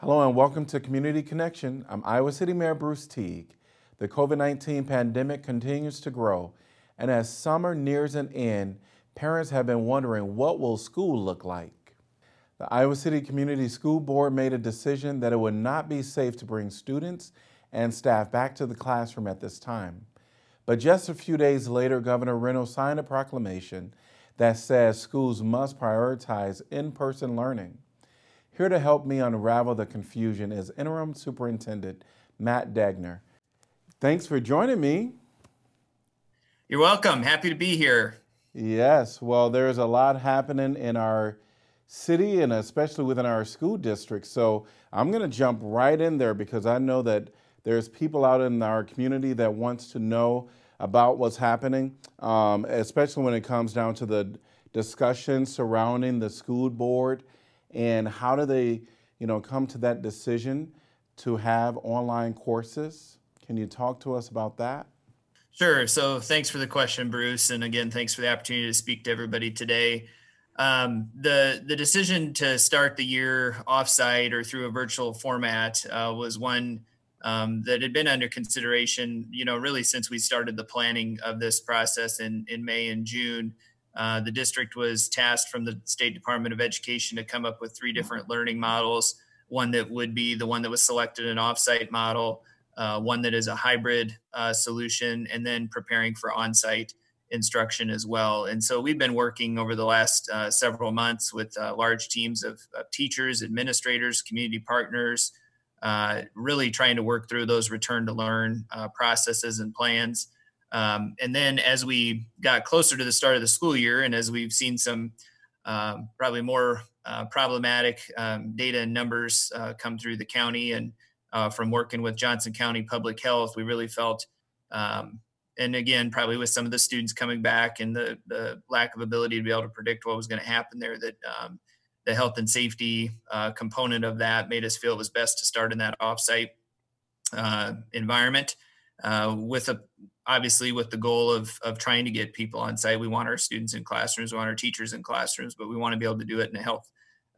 Hello and welcome to Community Connection. I'm Iowa City Mayor Bruce Teague. The COVID 19 pandemic continues to grow, and as summer nears an end, parents have been wondering what will school look like. The Iowa City Community School Board made a decision that it would not be safe to bring students and staff back to the classroom at this time. But just a few days later, Governor Reynolds signed a proclamation that says schools must prioritize in person learning. Here to help me unravel the confusion is Interim Superintendent Matt Degner. Thanks for joining me. You're welcome. Happy to be here. Yes, well, there's a lot happening in our city and especially within our school district. So I'm going to jump right in there because I know that there's people out in our community that wants to know about what's happening, um, especially when it comes down to the discussion surrounding the school board and how do they, you know, come to that decision to have online courses? Can you talk to us about that? Sure. So thanks for the question, Bruce. And again, thanks for the opportunity to speak to everybody today. Um, the the decision to start the year offsite or through a virtual format uh, was one um, that had been under consideration, you know, really since we started the planning of this process in in May and June. Uh, the district was tasked from the State Department of Education to come up with three different learning models. One that would be the one that was selected, an offsite model, uh, one that is a hybrid uh, solution, and then preparing for on-site instruction as well. And so we've been working over the last uh, several months with uh, large teams of, of, teachers, administrators, community partners, really trying to work through those return to learn processes and plans. Um, and then as we got closer to the start of the school year, and as we've seen some um, probably more uh, problematic um, data and numbers uh, come through the county, and uh, from working with Johnson County Public Health, we really felt, um, and again, probably with some of the students coming back and the, the lack of ability to be able to predict what was going to happen there, that um, the health and safety uh, component of that made us feel it was best to start in that offsite uh, environment. Uh, with a obviously with the goal of of trying to get people on site. We want our students in classrooms, we want our teachers in classrooms, but we want to be able to do it in a health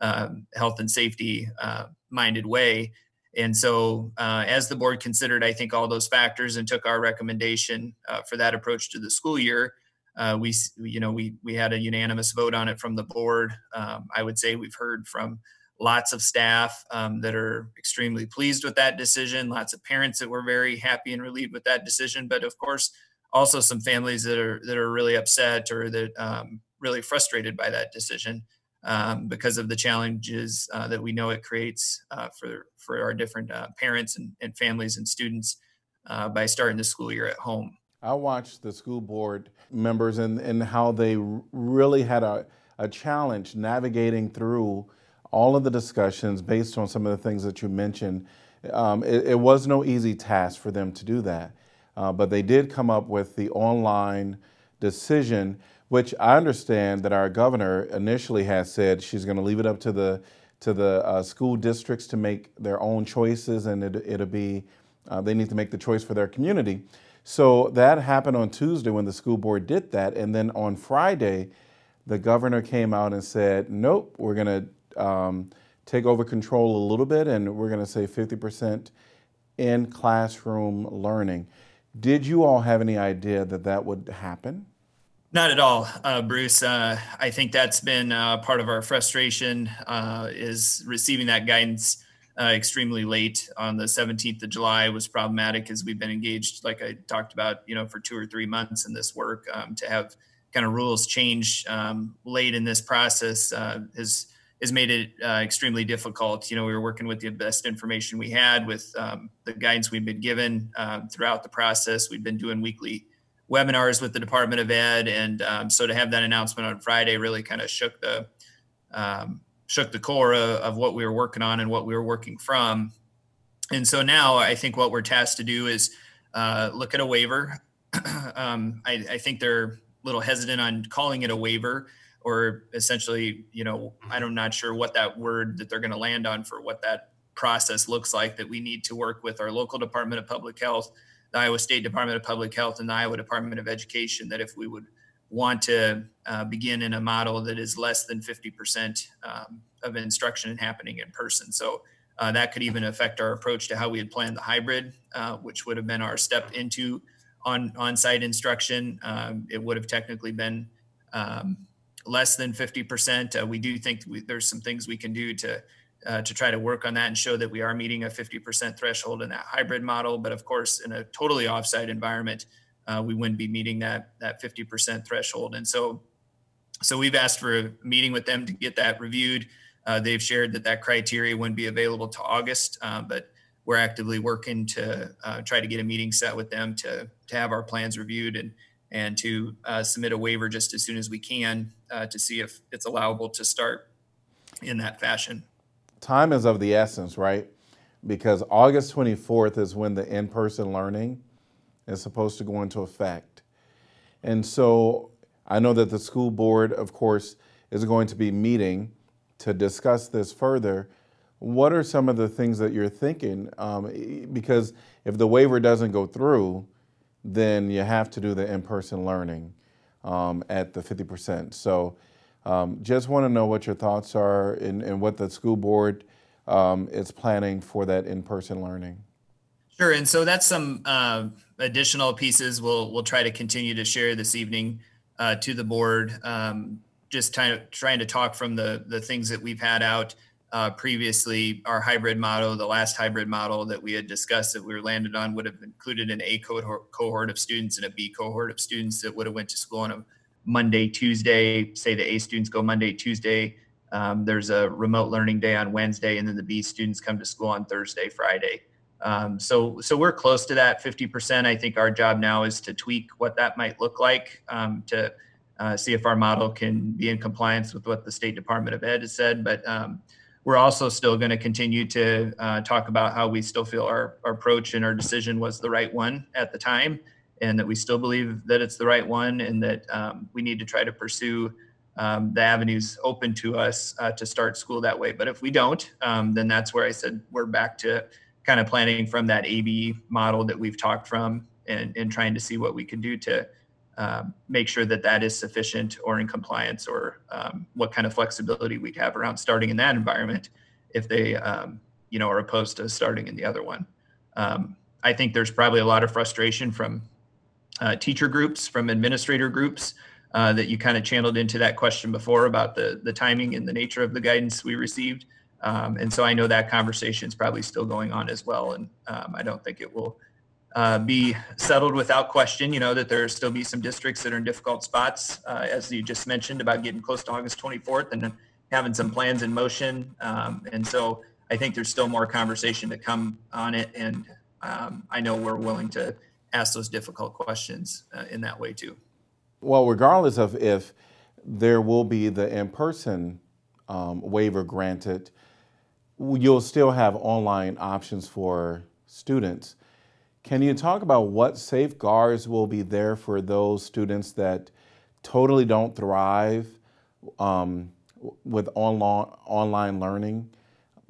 um, health and safety uh, minded way. And so, uh, as the board considered, I think all those factors and took our recommendation uh, for that approach to the school year, uh, we you know we we had a unanimous vote on it from the board. Um, I would say we've heard from lots of staff um, that are extremely pleased with that decision, lots of parents that were very happy and relieved with that decision, but of course, also some families that are that are really upset or that um, really frustrated by that decision um, because of the challenges uh, that we know it creates uh, for for our different uh, parents and, and, families and students uh, by starting the school year at home. I watched the school board members and, and how they really had a, a challenge navigating through all of the discussions based on some of the things that you mentioned. Um, it, it, was no easy task for them to do that, uh, but they did come up with the online decision, which I understand that our governor initially has said she's going to leave it up to the to the uh, school districts to make their own choices, and it, will be uh, they need to make the choice for their community. So that happened on Tuesday when the school board did that, and then on Friday, the governor came out and said, "Nope, we're going to um, take over control a little bit, and we're going to say 50% in classroom learning. Did you all have any idea that that would happen? Not at all, uh, Bruce. Uh, I think that's been uh, part of our frustration uh, is receiving that guidance uh, extremely late on the 17th of July was problematic as we've been engaged, like I talked about, you know, for two or three months in this work. Um, to have kind of rules change um, late in this process uh, is has made it uh, extremely difficult. You know, we were working with the best information we had with um, the guidance we've been given uh, throughout the process. We've been doing weekly webinars with the Department of Ed, and um, so to have that announcement on Friday really kind of shook the um, shook the core of, of, what we were working on and what we were working from. And so now I think what we're tasked to do is uh, look at a waiver. Um, I, I think they're a little hesitant on calling it a waiver or essentially, you know, I'm not sure what that word that they're going to land on for what that process looks like that we need to work with our local Department of Public Health, the Iowa State Department of Public Health, and the Iowa Department of Education. That if we would want to uh, begin in a model that is less than 50% um, of instruction happening in person. So Uh, that could even affect our approach to how we had planned the hybrid, uh, which would have been our step into on on-site instruction. Um, it would have technically been um, less than 50%. Uh, we do think we, there's some things we can do to uh, to try to work on that and show that we are meeting a 50% threshold in that hybrid model. But of course, in a totally offsite environment, uh, we wouldn't be meeting that that 50% threshold. And so, so we've asked for a meeting with them to get that reviewed. Uh, they've shared that that criteria wouldn't be available to August, uh, but we're actively working to uh, try to get a meeting set with them to to have our plans reviewed and and to uh, submit a waiver just as soon as we can uh, to see if it's allowable to start in that fashion. Time is of the essence, right? Because August 24th is when the in person learning is supposed to go into effect. And so I know that the school board, of course, is going to be meeting to discuss this further. What are some of the things that you're thinking? Um, because if the waiver doesn't go through, then you have to do the in person learning um, at the 50%. So um, just want to know what your thoughts are and, and what the school board um, is planning for that in person learning. Sure, and so that's some uh, additional pieces we'll we'll try to continue to share this evening uh, to the board. Um, just trying to talk from the the things that we've had out uh, previously. Our hybrid model, the last hybrid model that we had discussed that we were landed on, would have included an A cohort, cohort of students and a B cohort of students that would have went to school on a Monday, Tuesday. Say the A students go Monday, Tuesday. Um, there's a remote learning day on Wednesday, and then the B students come to school on Thursday, Friday. Um, so, so we're close to that 50%. I think our job now is to tweak what that might look like um, to uh, see if our model can be in compliance with what the State Department of Ed has said. But um, we're also still going to continue to uh, talk about how we still feel our, our approach and our decision was the right one at the time, and that we still believe that it's the right one, and that um, we need to try to pursue um, the avenues open to us uh, to start school that way. But if we don't, um, then that's where I said we're back to kind of planning from that AB model that we've talked from and, and trying to see what we can do to um, make sure that that is sufficient or in compliance or um, what kind of flexibility we'd have around starting in that environment if they um, you know are opposed to starting in the other one um, i think there's probably a lot of frustration from uh, teacher groups from administrator groups uh, that you kind of channeled into that question before about the the timing and the nature of the guidance we received um, and so I know that conversation is probably still going on as well. And I don't think it will uh, be settled without question. You know, that there still be some districts that are in difficult spots, uh, as you just mentioned about getting close to August 24th and having some plans in motion. Um, and so I think there's still more conversation to come on it. And um, I know we're willing to ask those difficult questions uh, in that way too. Well, regardless of if there will be the in person um, waiver granted, you'll still have online options for students. Can you talk about what safeguards will be there for those students that totally don't thrive um, with online online learning?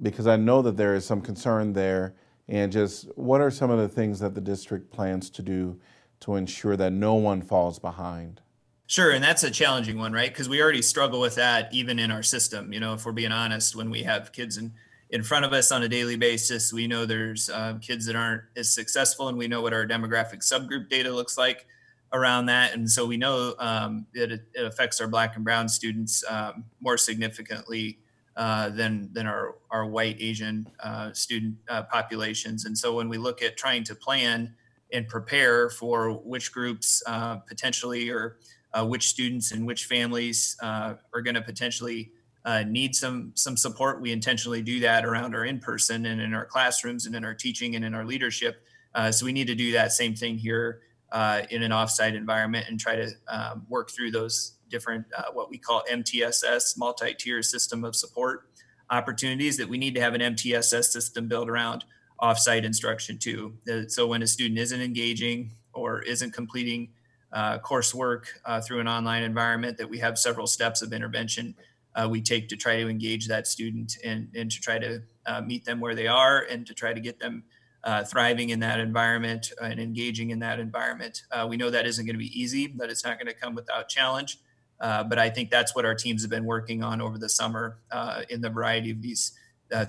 Because I know that there is some concern there, and just what are some of the things that the district plans to do to ensure that no one falls behind? Sure, and that's a challenging one, right? Because we already struggle with that even in our system. You know, if we're being honest, when we have kids in in front of us on a daily basis. We know there's uh, kids that aren't as successful, and we know what our demographic subgroup data looks like around that. And so we know um, that it, it, affects our Black and Brown students um, more significantly uh, than than our our white Asian uh, student uh, populations. And so when we look at trying to plan and prepare for which groups uh, potentially or uh, which students and which families are going to potentially uh, need some some support, we intentionally do that around our in person and in our classrooms and in our teaching and in our leadership. Uh, so we need to do that same thing here uh, in an offsite environment and try to um, work through those different uh, what we call MTSS multi-tier system of support opportunities that we need to have an MTSS system built around offsite instruction too. Uh, so when a student isn't engaging or isn't completing uh, coursework through an online environment, that we have several steps of intervention uh, we take to try to engage that student and, and to try to uh, meet them where they are and to try to get them uh, thriving in that environment and engaging in that environment. Uh, we know that isn't going to be easy, but it's not going to come without challenge. Uh, but I think that's what our teams have been working on over the summer uh, in the variety of these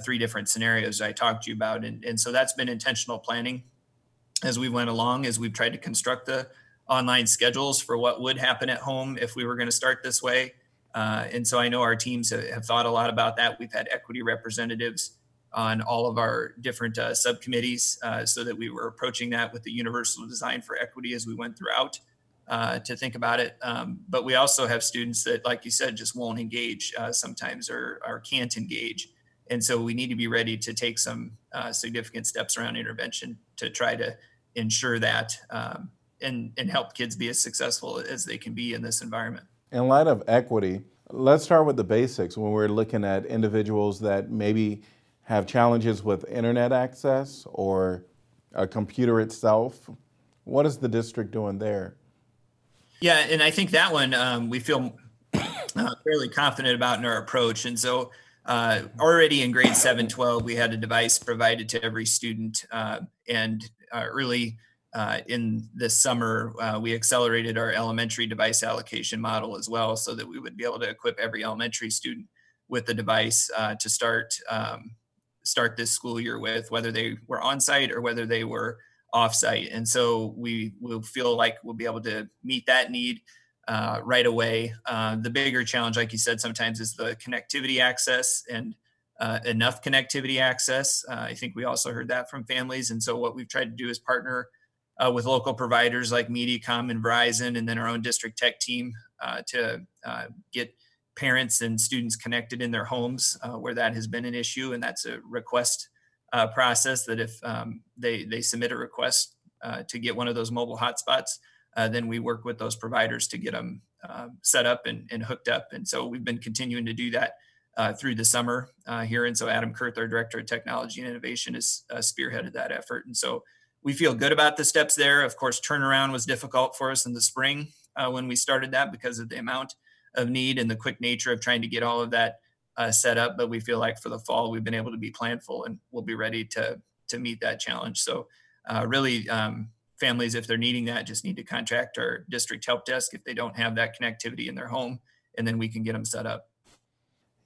three different scenarios I talked to you about. And, and so that's been intentional planning as we went along, as we've tried to construct the online schedules for what would happen at home if we were going to start this way. Uh, and so I know our teams have, thought a lot about that. We've had equity representatives on all of our different uh, subcommittees uh, so that we were approaching that with the universal design for equity as we went throughout uh, to think about it. Um, but we also have students that, like you said, just won't engage uh, sometimes or, or can't engage. And so we need to be ready to take some uh, significant steps around intervention to try to ensure that um, and, and help kids be as successful as they can be in this environment. In light of equity, let's start with the basics when we're looking at individuals that maybe have challenges with internet access or a computer itself. What is the district doing there? Yeah, and I think that one um, we feel uh, fairly confident about in our approach. And so uh, already in grade 7, 12, we had a device provided to every student. Uh, and uh, early uh, in this summer, uh, we accelerated our elementary device allocation model as well so that we would be able to equip every elementary student with the device to start um, start this school year with, whether they were on site or whether they were off site. And so we will feel like we'll be able to meet that need uh, right away. Uh, the bigger challenge, like you said, sometimes is the connectivity access and uh, enough connectivity access. Uh, I think we also heard that from families. And so what we've tried to do is partner uh, with local providers like Mediacom and Verizon, and then our own district tech team uh, to get parents and students connected in their homes uh, where that has been an issue. And that's a request uh, process that if um, they they submit a request uh, to get one of those mobile hotspots uh, then we work with those providers to get them set up and, and, hooked up. And so we've been continuing to do that uh, through the summer uh, here. And so adam kurth our director of technology and innovation has spearheaded that effort. And so we feel good about the steps there of course turnaround was difficult for us in the spring when we started that because of the amount of need and the quick nature of trying to get all of that uh, set up. But we feel like for the fall, we've been able to be planful and we'll be ready to to meet that challenge. So uh, really, um, families, if they're needing that, just need to contact our district help desk if they don't have that connectivity in their home, and then we can get them set up.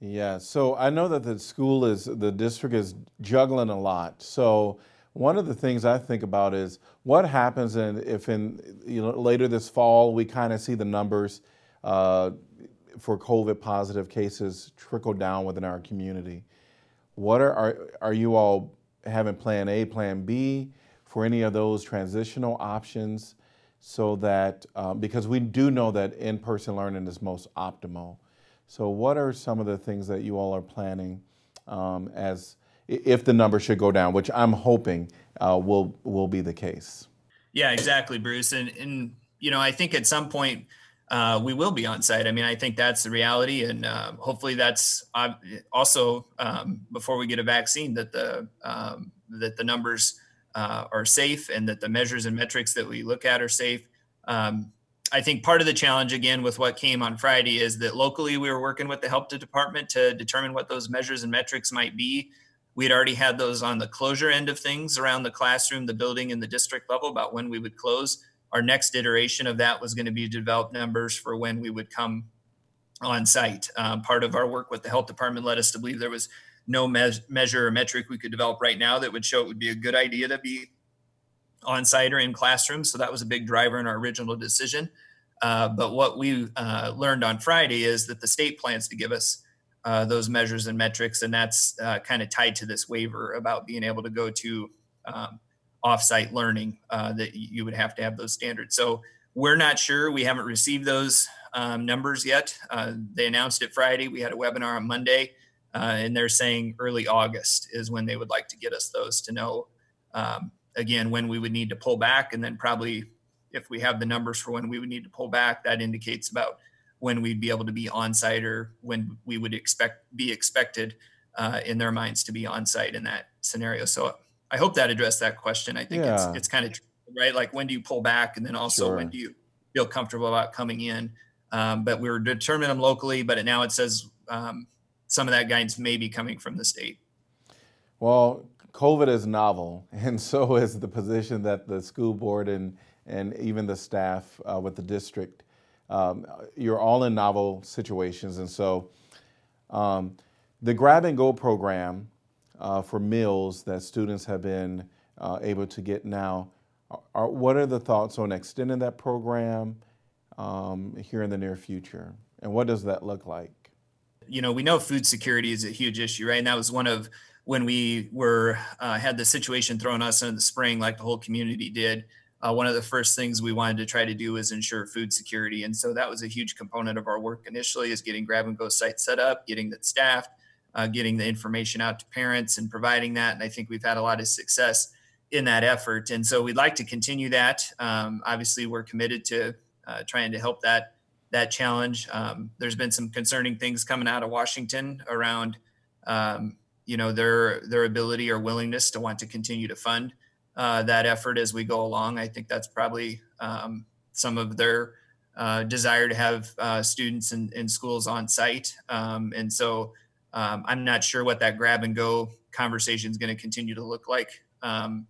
Yeah. So I know that the school is the district is juggling a lot. So one of the things I think about is what happens in, if in you know later this fall we kind of see the numbers uh, for COVID positive cases trickle down within our community. What are, are, are you all having plan A, plan B for any of those transitional options so that, um, because we do know that in person learning is most optimal. So, what are some of the things that you all are planning um, as if the number should go down, which I'm hoping uh, will will be the case? Yeah, exactly, Bruce. And and you know, I think at some point uh, we will be on site. I mean, I think that's the reality, and uh, hopefully, that's also um, before we get a vaccine that the um, that the numbers uh, are safe and that the measures and metrics that we look at are safe. Um, I think part of the challenge again with what came on Friday is that locally we were working with the health department to determine what those measures and metrics might be. We had already had those on the closure end of things around the classroom, the building, and the district level about when we would close our next iteration of that was going to be to develop numbers for when we would come on site. Um, part of our work with the health department led us to believe there was no me- measure or metric we could develop right now that would show it would be a good idea to be on site or in classrooms. So that was a big driver in our original decision. Uh, but what we uh, learned on Friday is that the state plans to give us uh, those measures and metrics, and that's uh, kind of tied to this waiver about being able to go to um, offsite learning uh, that you would have to have those standards. So we're not sure. We haven't received those um, numbers yet. Uh, they announced it Friday. We had a webinar on Monday, uh, and they're saying early August is when they would like to get us those to know um, again when we would need to pull back, and then probably if we have the numbers for when we would need to pull back, that indicates about when we'd be able to be on site or when we would expect be expected uh, in their minds to be on site in that scenario. So I hope that addressed that question. I think yeah. it's it's kind of right. Like when do you pull back, and then also sure. when do you feel comfortable about coming in? Um, but we were determining them locally, but now it says um, some of that guidance may be coming from the state. Well, COVID is novel, and so is the position that the school board and and even the staff uh, with the district. Um, you're all in novel situations, and so um, the grab and go program uh, for meals that students have been uh, able to get now. Are, what are the thoughts on extending that program um, here in the near future? And what does that look like? you know, we know food security is a huge issue, right? And that was one of when we were uh, had the situation thrown us in the spring, like the whole community did. Uh, one of the first things we wanted to try to do was ensure food security, and so that was a huge component of our work initially, is getting grab and go sites set up, getting that staffed, uh, getting the information out to parents, and providing that. And I think we've had a lot of success in that effort, and so we'd like to continue that. Um, obviously, we're committed to uh, trying to help that that challenge. Um, there's been some concerning things coming out of Washington around, um, you know, their their ability or willingness to want to continue to fund uh, that effort as we go along. I think that's probably um, some of their uh, desire to have uh, students in, in schools on site. Um, and so um, I'm not sure what that grab and go conversation is going to continue to look like. Um,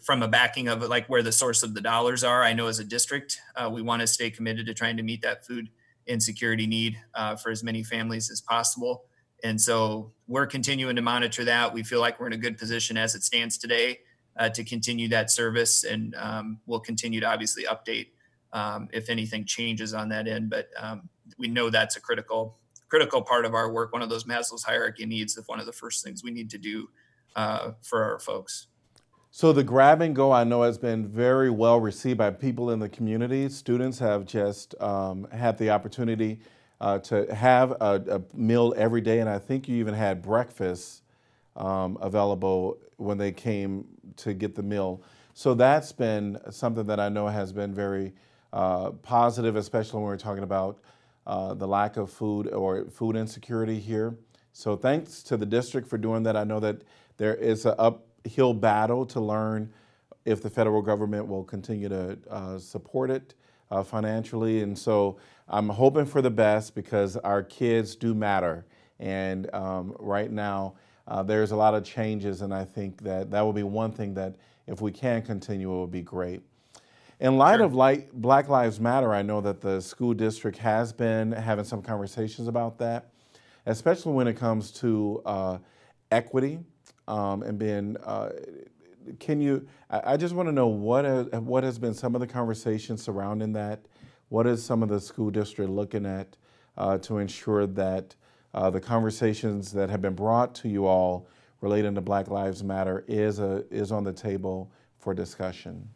from a backing of like where the source of the dollars are. I know as a district, uh, we want to stay committed to trying to meet that food insecurity need uh, for as many families as possible. And so we're continuing to monitor that. We feel like we're in a good position as it stands today uh, to continue that service, and um, we'll continue to obviously update um, if anything changes on that end. But um, we know that's a critical critical part of our work. One of those Maslow's hierarchy needs. Of one of the first things we need to do uh, for our folks. So the grab and go, I know, has been very well received by people in the community. Students have just um, had the opportunity uh, to have a, a meal every day, and I think you even had breakfast um, available when they came to get the meal. So that's been something that I know has been very uh, positive, especially when we're talking about uh, the lack of food or food insecurity here. So thanks to the district for doing that. I know that there is an uphill battle to learn if the federal government will continue to uh, support it uh, financially. And so I'm hoping for the best because our kids do matter. And um, right now, uh, there's a lot of changes, and I think that that will be one thing that if we can continue, it would be great. In light Sure. of like Black Lives Matter, I know that the school district has been having some conversations about that, especially when it comes to uh, equity um, and being. Uh, can you? I, I just want to know what has, what has been some of the conversations surrounding that. What is some of the school district looking at uh, to ensure that uh, the conversations that have been brought to you all relating to Black Lives Matter is a is on the table for discussion?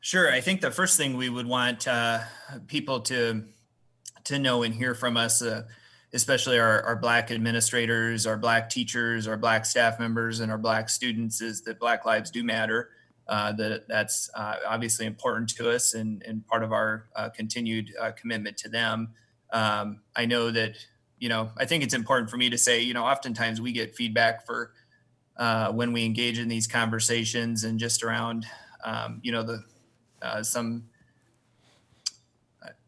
Sure. I think the first thing we would want uh, people to to know and hear from us, uh, especially our, our Black administrators, our Black teachers, our Black staff members, and our Black students, is that Black lives do matter. Uh, that that's uh, obviously important to us and, and part of our uh, continued uh, commitment to them. Um, I know that you know I think it's important for me to say you know oftentimes we get feedback for uh, when we engage in these conversations and just around um, you know the uh, some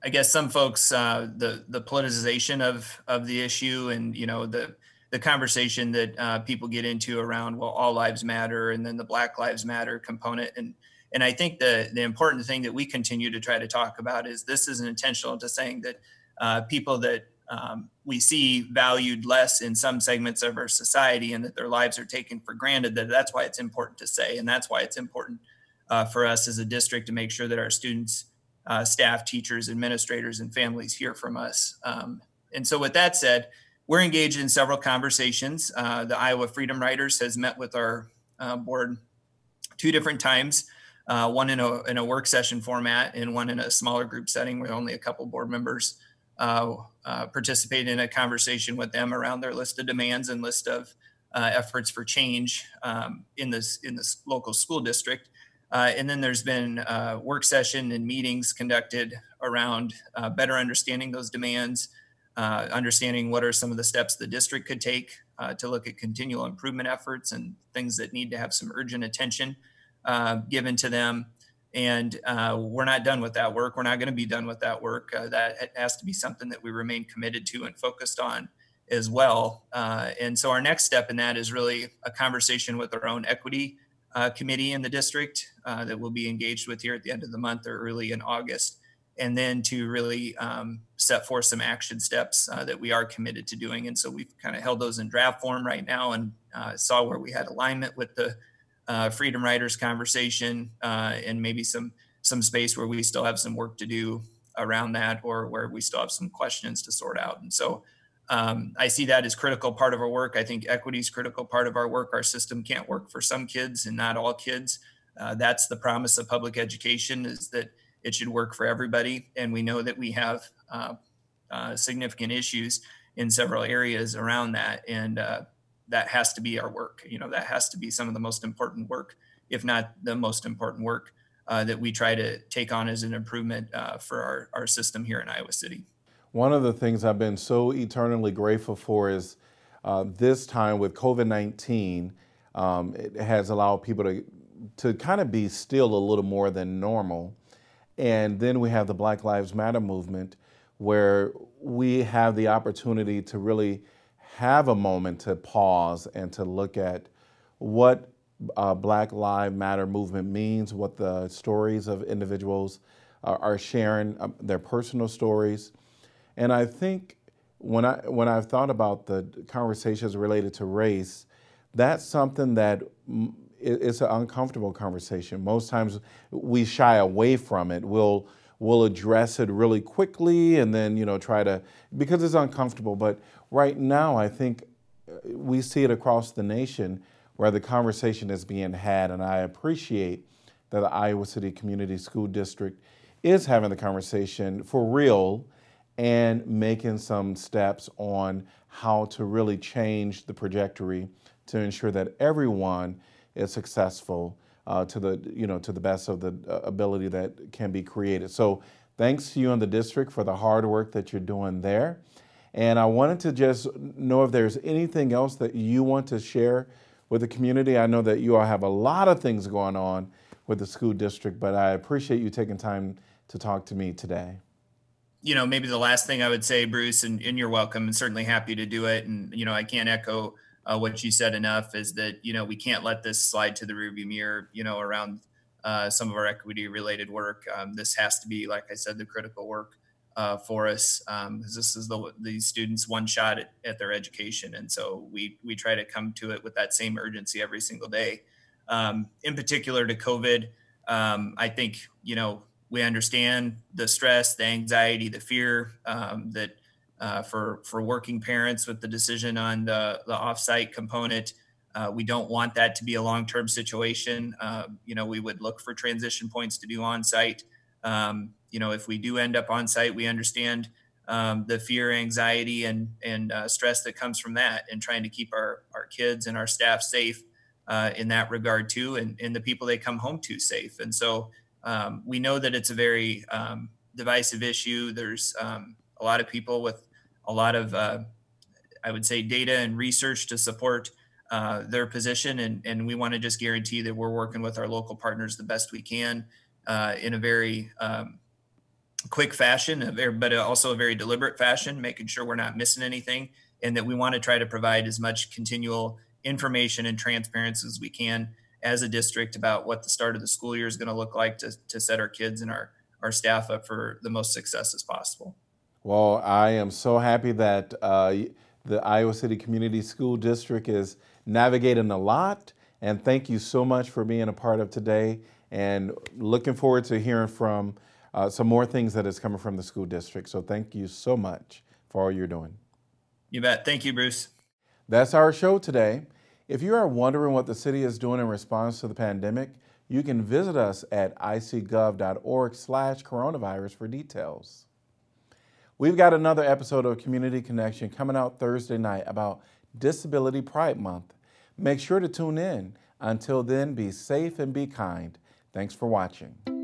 I guess some folks uh, the the politicization of of the issue and you know the the conversation that uh, people get into around well all lives matter and then the Black Lives Matter component. And and I think the the important thing that we continue to try to talk about is this is an intentional to saying that uh, people that um, we see valued less in some segments of our society and that their lives are taken for granted that that's why it's important to say and that's why it's important uh, for us as a district to make sure that our students, uh, staff, teachers, administrators, and families hear from us. Um, and so, with that said, we're engaged in several conversations. Uh, the Iowa Freedom Riders has met with our uh, board two different times. Uh, one in a, in a work session format and one in a smaller group setting with only a couple board members participate in a conversation with them around their list of demands and list of uh, efforts for change um, in this in this local school district. Uh, and then there's been uh, work session and meetings conducted around uh, better understanding those demands, uh, understanding what are some of the steps the district could take uh, to look at continual improvement efforts and things that need to have some urgent attention uh, given to them. And uh, we're not done with that work. We're not going to be done with that work. Uh, that has to be something that we remain committed to and focused on as well. Uh, and so our next step in that is really a conversation with our own equity uh, committee in the district uh, that we'll be engaged with here at the end of the month or early in August. and then to really um, set forth some action steps uh, that we are committed to doing. And so we've kind of held those in draft form right now and saw where we had alignment with the uh, Freedom Riders conversation uh, and maybe some some space where we still have some work to do around that or where we still have some questions to sort out. And so um, I see that as critical part of our work. I think equity is critical part of our work. Our system can't work for some kids and not all kids. Uh, that's the promise of public education is that it should work for everybody. And we know that we have uh, uh, significant issues in several areas around that. And uh, that has to be our work. You know, that has to be some of the most important work, if not the most important work uh, that we try to take on as an improvement uh, for our, our system here in Iowa City. One of the things I've been so eternally grateful for is uh, this time with COVID 19, um, it has allowed people to, to kind of be still a little more than normal. And then we have the Black Lives Matter movement, where we have the opportunity to really have a moment to pause and to look at what uh, Black Lives Matter movement means, what the stories of individuals are, are sharing, um, their personal stories. And I think when I when I've thought about the conversations related to race, that's something that it's an uncomfortable conversation. Most times we shy away from it. We'll we'll address it really quickly and then you know try to because it's uncomfortable. But right now, I think uh, we see it across the nation where the conversation is being had, and I appreciate that the Iowa City Community School District is having the conversation for real and making some steps on how to really change the trajectory to ensure that everyone is successful uh, to the you know to the best of the uh, ability that can be created. So thanks to you and the district for the hard work that you're doing there. And I wanted to just know if there's anything else that you want to share with the community. I know that you all have a lot of things going on with the school district, but I appreciate you taking time to talk to me today you know, maybe the last thing I would say, Bruce, and, and you're welcome and certainly happy to do it. And, you know, I can't echo uh, what you said enough is that, you know, we can't let this slide to the rearview mirror, you know, around uh, some of our equity related work. Um, this has to be, like I said, the critical work uh, for us um, this is the, these students one shot at, at, their education. And so we, we try to come to it with that same urgency every single day. Um, in particular to COVID, um, I think, you know, we understand the stress, the anxiety, the fear um, that uh, for for working parents with the decision on the the offsite component. Uh, we don't want that to be a long-term situation. Uh, you know, we would look for transition points to do on-site. Um, you know, if we do end up on-site, we understand um, the fear, anxiety, and and uh, stress that comes from that, and trying to keep our our kids and our staff safe uh, in that regard too, and and the people they come home to safe. And so um, we know that it's a very um, divisive issue. There's um, a lot of people with a lot of, uh, I would say, data and research to support uh, their position, and, and we want to just guarantee that we're working with our local partners the best we can uh, in a very um, quick fashion, but also a very deliberate fashion, making sure we're not missing anything, and that we want to try to provide as much continual information and transparency as we can as a district about what the start of the school year is going to look like to, to set our kids and our, our staff up for the most success as possible. Well, I am so happy that uh, the Iowa City Community School District is navigating a lot. And thank you so much for being a part of today. And looking forward to hearing from uh, some more things that is coming from the school district. So thank you so much for all you're doing. You bet. Thank you, Bruce. That's our show today. If you are wondering what the city is doing in response to the pandemic, you can visit us at icgov.org slash coronavirus for details. We've got another episode of Community Connection coming out Thursday night about Disability Pride Month. Make sure to tune in. Until then, be safe and be kind. Thanks for watching.